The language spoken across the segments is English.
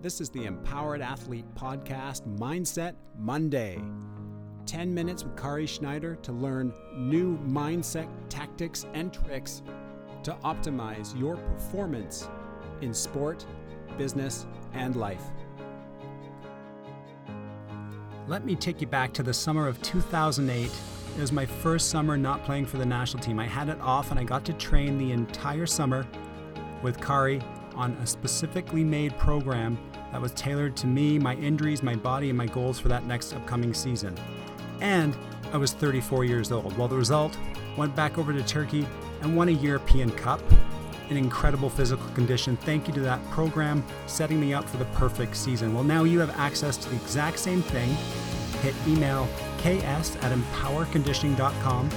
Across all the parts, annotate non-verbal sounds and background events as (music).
This is the Empowered Athlete Podcast Mindset Monday. 10 minutes with Kari Schneider to learn new mindset tactics and tricks to optimize your performance in sport, business, and life. Let me take you back to the summer of 2008. It was my first summer not playing for the national team. I had it off and I got to train the entire summer with Kari on a specifically made program that was tailored to me, my injuries, my body, and my goals for that next upcoming season. And I was 34 years old. Well, the result went back over to Turkey and won a European Cup in incredible physical condition. Thank you to that program setting me up for the perfect season. Well, now you have access to the exact same thing. Hit email ks at empowerconditioning.com.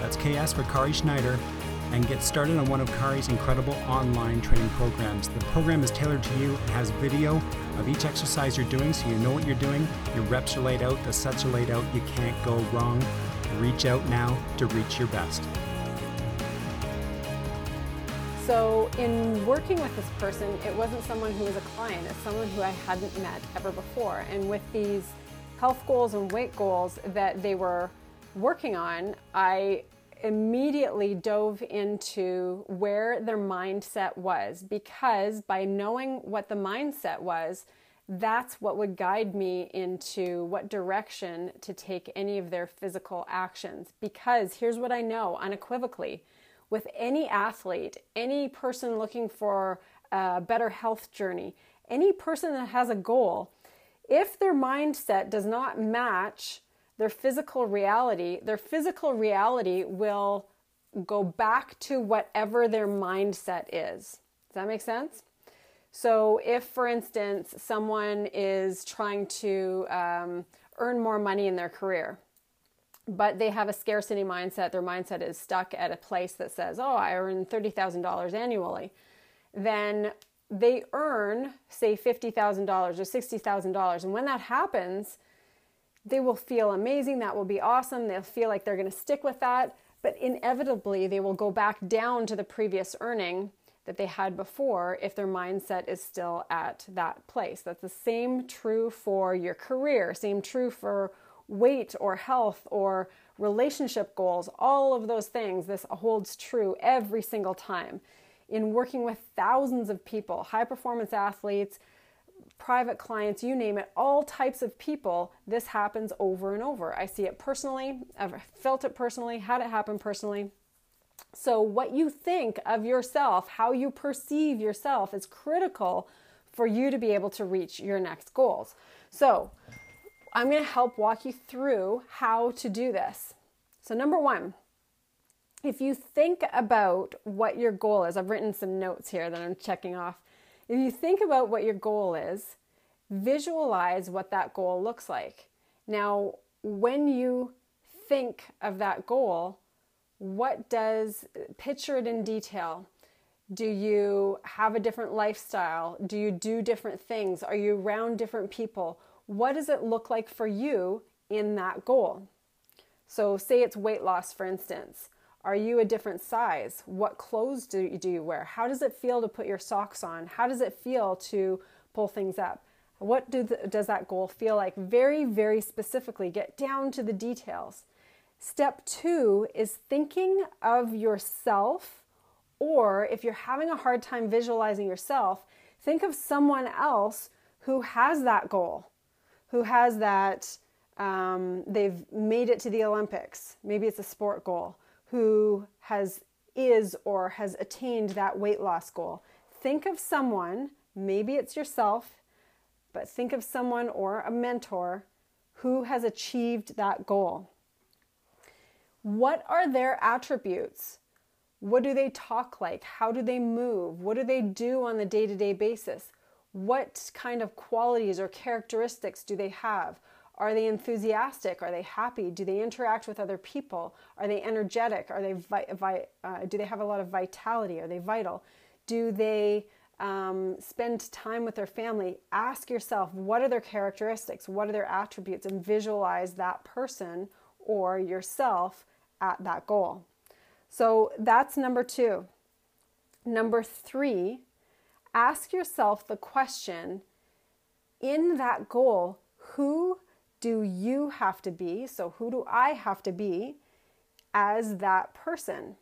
That's ks for Kari Schneider and get started on one of Kari's incredible online training programs. The program is tailored to you. It has video of each exercise you're doing so you know what you're doing. Your reps are laid out, the sets are laid out. You can't go wrong. Reach out now to reach your best. So, in working with this person, it wasn't someone who was a client, it's someone who I hadn't met ever before. And with these health goals and weight goals that they were working on, I immediately dove into where their mindset was because by knowing what the mindset was, that's what would guide me into what direction to take any of their physical actions. Because here's what I know unequivocally with any athlete, any person looking for a better health journey, any person that has a goal, if their mindset does not match their physical reality, their physical reality will go back to whatever their mindset is. Does that make sense? So, if, for instance, someone is trying to um, earn more money in their career, but they have a scarcity mindset, their mindset is stuck at a place that says, oh, I earn $30,000 annually, then they earn, say, $50,000 or $60,000. And when that happens, they will feel amazing. That will be awesome. They'll feel like they're going to stick with that. But inevitably, they will go back down to the previous earning that they had before if their mindset is still at that place. That's the same true for your career, same true for weight or health or relationship goals, all of those things. This holds true every single time. In working with thousands of people, high performance athletes, private clients, you name it, all types of people, this happens over and over. I see it personally, I've felt it personally, had it happen personally. So, what you think of yourself, how you perceive yourself, is critical for you to be able to reach your next goals. So, I'm going to help walk you through how to do this. So, number one, if you think about what your goal is, I've written some notes here that I'm checking off. If you think about what your goal is, visualize what that goal looks like. Now, when you think of that goal, what does picture it in detail? Do you have a different lifestyle? Do you do different things? Are you around different people? What does it look like for you in that goal? So, say it's weight loss, for instance. Are you a different size? What clothes do you, do you wear? How does it feel to put your socks on? How does it feel to pull things up? What do the, does that goal feel like? Very, very specifically, get down to the details. Step two is thinking of yourself, or if you're having a hard time visualizing yourself, think of someone else who has that goal, who has that, um, they've made it to the Olympics. Maybe it's a sport goal who has is or has attained that weight loss goal. Think of someone, maybe it's yourself, but think of someone or a mentor who has achieved that goal. What are their attributes? What do they talk like? How do they move? What do they do on the day to day basis? What kind of qualities or characteristics do they have? Are they enthusiastic? Are they happy? Do they interact with other people? Are they energetic? Are they vi- vi- uh, do they have a lot of vitality? Are they vital? Do they um, spend time with their family? Ask yourself what are their characteristics? What are their attributes? And visualize that person or yourself at that goal. So that's number two. Number three, ask yourself the question in that goal, who do you have to be? So, who do I have to be as that person?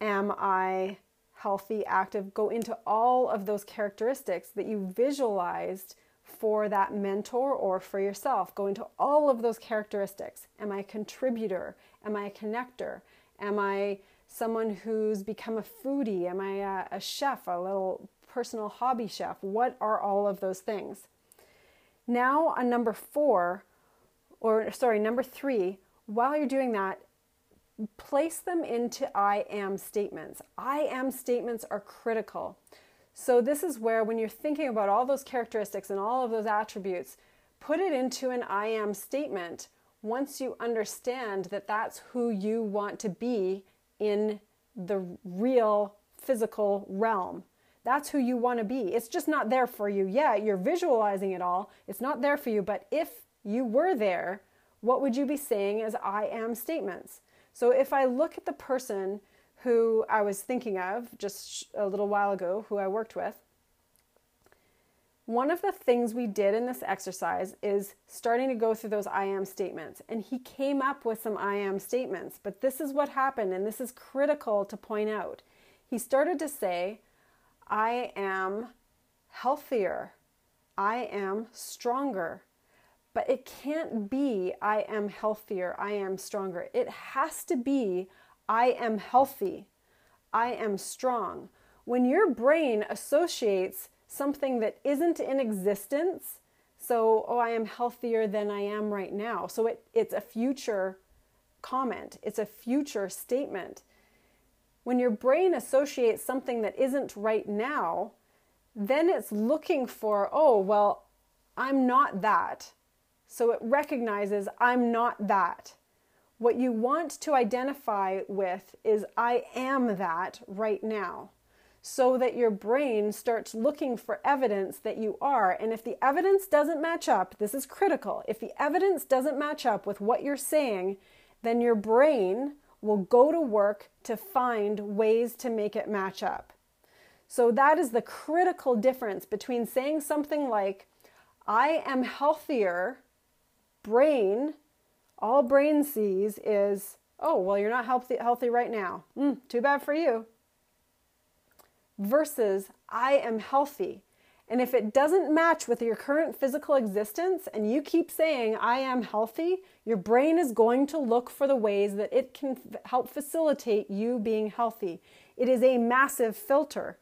Am I healthy, active? Go into all of those characteristics that you visualized for that mentor or for yourself. Go into all of those characteristics. Am I a contributor? Am I a connector? Am I someone who's become a foodie? Am I a, a chef, a little personal hobby chef? What are all of those things? Now, on number four, or sorry, number three, while you're doing that, place them into I am statements. I am statements are critical. So, this is where, when you're thinking about all those characteristics and all of those attributes, put it into an I am statement once you understand that that's who you want to be in the real physical realm. That's who you want to be. It's just not there for you yet. You're visualizing it all. It's not there for you. But if you were there, what would you be saying as I am statements? So if I look at the person who I was thinking of just a little while ago, who I worked with, one of the things we did in this exercise is starting to go through those I am statements. And he came up with some I am statements, but this is what happened, and this is critical to point out. He started to say, I am healthier, I am stronger. But it can't be, I am healthier, I am stronger. It has to be, I am healthy, I am strong. When your brain associates something that isn't in existence. So, oh, I am healthier than I am right now. So it, it's a future comment, it's a future statement. When your brain associates something that isn't right now, then it's looking for, oh, well, I'm not that. So it recognizes I'm not that. What you want to identify with is I am that right now so that your brain starts looking for evidence that you are. And if the evidence doesn't match up, this is critical. If the evidence doesn't match up with what you're saying, then your brain will go to work to find ways to make it match up. So that is the critical difference between saying something like, I am healthier, brain, all brain sees is, oh, well, you're not healthy, healthy right now. Mm, too bad for you versus I am healthy. And if it doesn't match with your current physical existence and you keep saying, I am healthy, your brain is going to look for the ways that it can f- help facilitate you being healthy. It is a massive filter.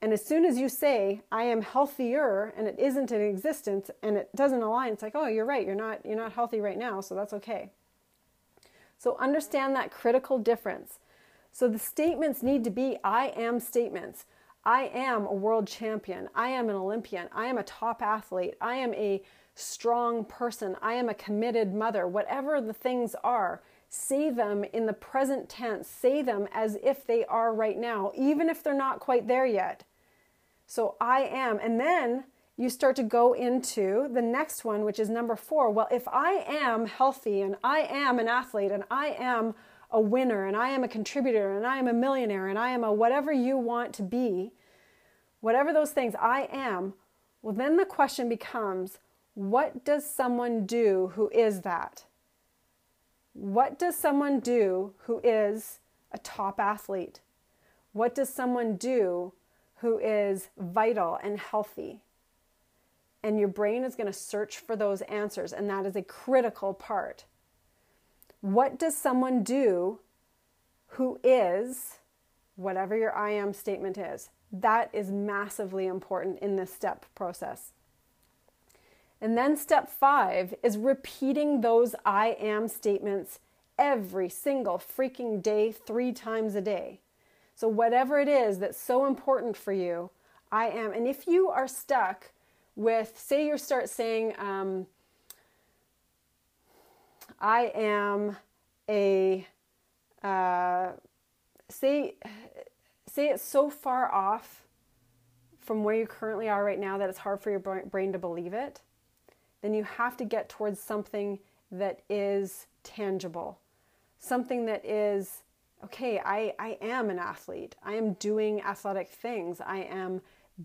And as soon as you say, I am healthier, and it isn't in existence and it doesn't align, it's like, oh, you're right, you're not, you're not healthy right now, so that's okay. So understand that critical difference. So the statements need to be I am statements. I am a world champion. I am an Olympian. I am a top athlete. I am a strong person. I am a committed mother. Whatever the things are, say them in the present tense. Say them as if they are right now, even if they're not quite there yet. So I am. And then you start to go into the next one, which is number four. Well, if I am healthy and I am an athlete and I am a winner and I am a contributor and I am a millionaire and I am a whatever you want to be, whatever those things I am, well, then the question becomes what does someone do who is that? What does someone do who is a top athlete? What does someone do who is vital and healthy? And your brain is going to search for those answers, and that is a critical part. What does someone do who is whatever your I am statement is? That is massively important in this step process. And then step five is repeating those I am statements every single freaking day, three times a day. So, whatever it is that's so important for you, I am. And if you are stuck with, say, you start saying, um, I am a uh, say say it's so far off from where you currently are right now that it's hard for your brain to believe it, then you have to get towards something that is tangible, something that is okay. I I am an athlete. I am doing athletic things. I am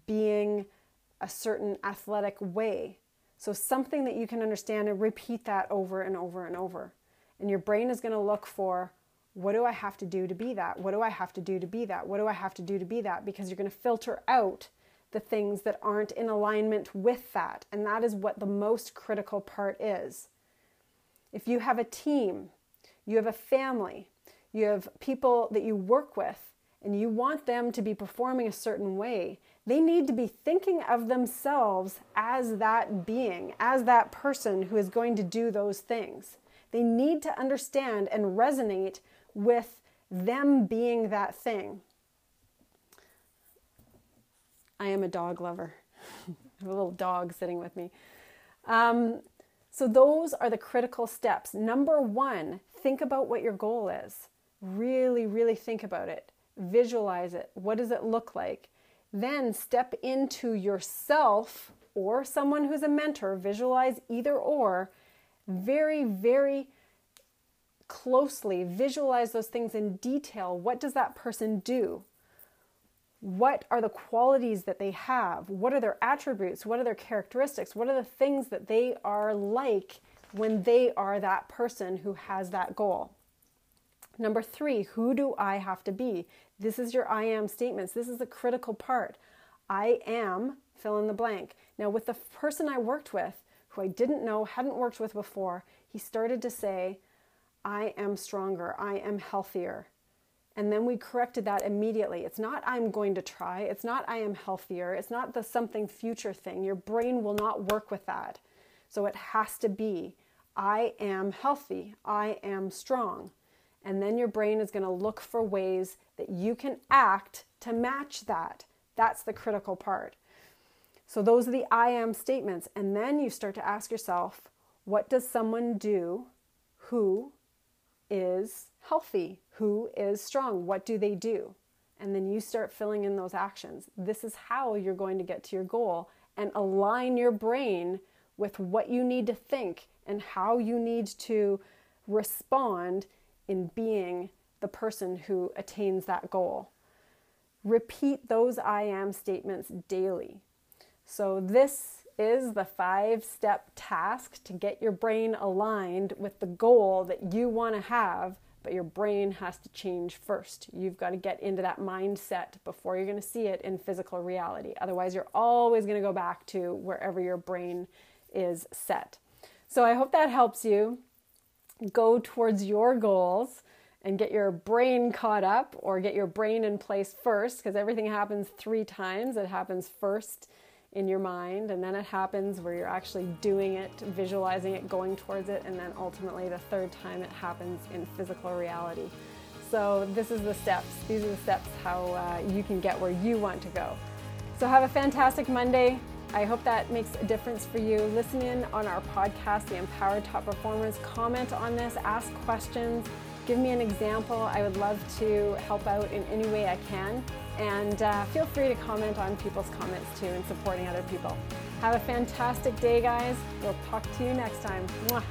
being a certain athletic way. So, something that you can understand and repeat that over and over and over. And your brain is going to look for what do I have to do to be that? What do I have to do to be that? What do I have to do to be that? Because you're going to filter out the things that aren't in alignment with that. And that is what the most critical part is. If you have a team, you have a family, you have people that you work with, and you want them to be performing a certain way, they need to be thinking of themselves as that being, as that person who is going to do those things. They need to understand and resonate with them being that thing. I am a dog lover. (laughs) I have a little dog sitting with me. Um, so, those are the critical steps. Number one, think about what your goal is. Really, really think about it. Visualize it. What does it look like? Then step into yourself or someone who's a mentor. Visualize either or. Very, very closely, visualize those things in detail. What does that person do? What are the qualities that they have? What are their attributes? What are their characteristics? What are the things that they are like when they are that person who has that goal? Number three, who do I have to be? This is your I am statements. This is a critical part. I am, fill in the blank. Now, with the person I worked with, who I didn't know, hadn't worked with before, he started to say, I am stronger, I am healthier. And then we corrected that immediately. It's not I'm going to try, it's not I am healthier, it's not the something future thing. Your brain will not work with that. So it has to be I am healthy, I am strong. And then your brain is going to look for ways that you can act to match that. That's the critical part. So, those are the I am statements. And then you start to ask yourself, what does someone do who is healthy? Who is strong? What do they do? And then you start filling in those actions. This is how you're going to get to your goal and align your brain with what you need to think and how you need to respond in being the person who attains that goal. Repeat those I am statements daily. So, this is the five step task to get your brain aligned with the goal that you want to have, but your brain has to change first. You've got to get into that mindset before you're going to see it in physical reality. Otherwise, you're always going to go back to wherever your brain is set. So, I hope that helps you go towards your goals and get your brain caught up or get your brain in place first because everything happens three times. It happens first in your mind, and then it happens where you're actually doing it, visualizing it, going towards it, and then ultimately the third time it happens in physical reality. So, this is the steps. These are the steps how uh, you can get where you want to go. So, have a fantastic Monday. I hope that makes a difference for you. Listen in on our podcast, The Empowered Top Performers. Comment on this, ask questions, give me an example. I would love to help out in any way I can. And uh, feel free to comment on people's comments too and supporting other people. Have a fantastic day, guys. We'll talk to you next time. Mwah.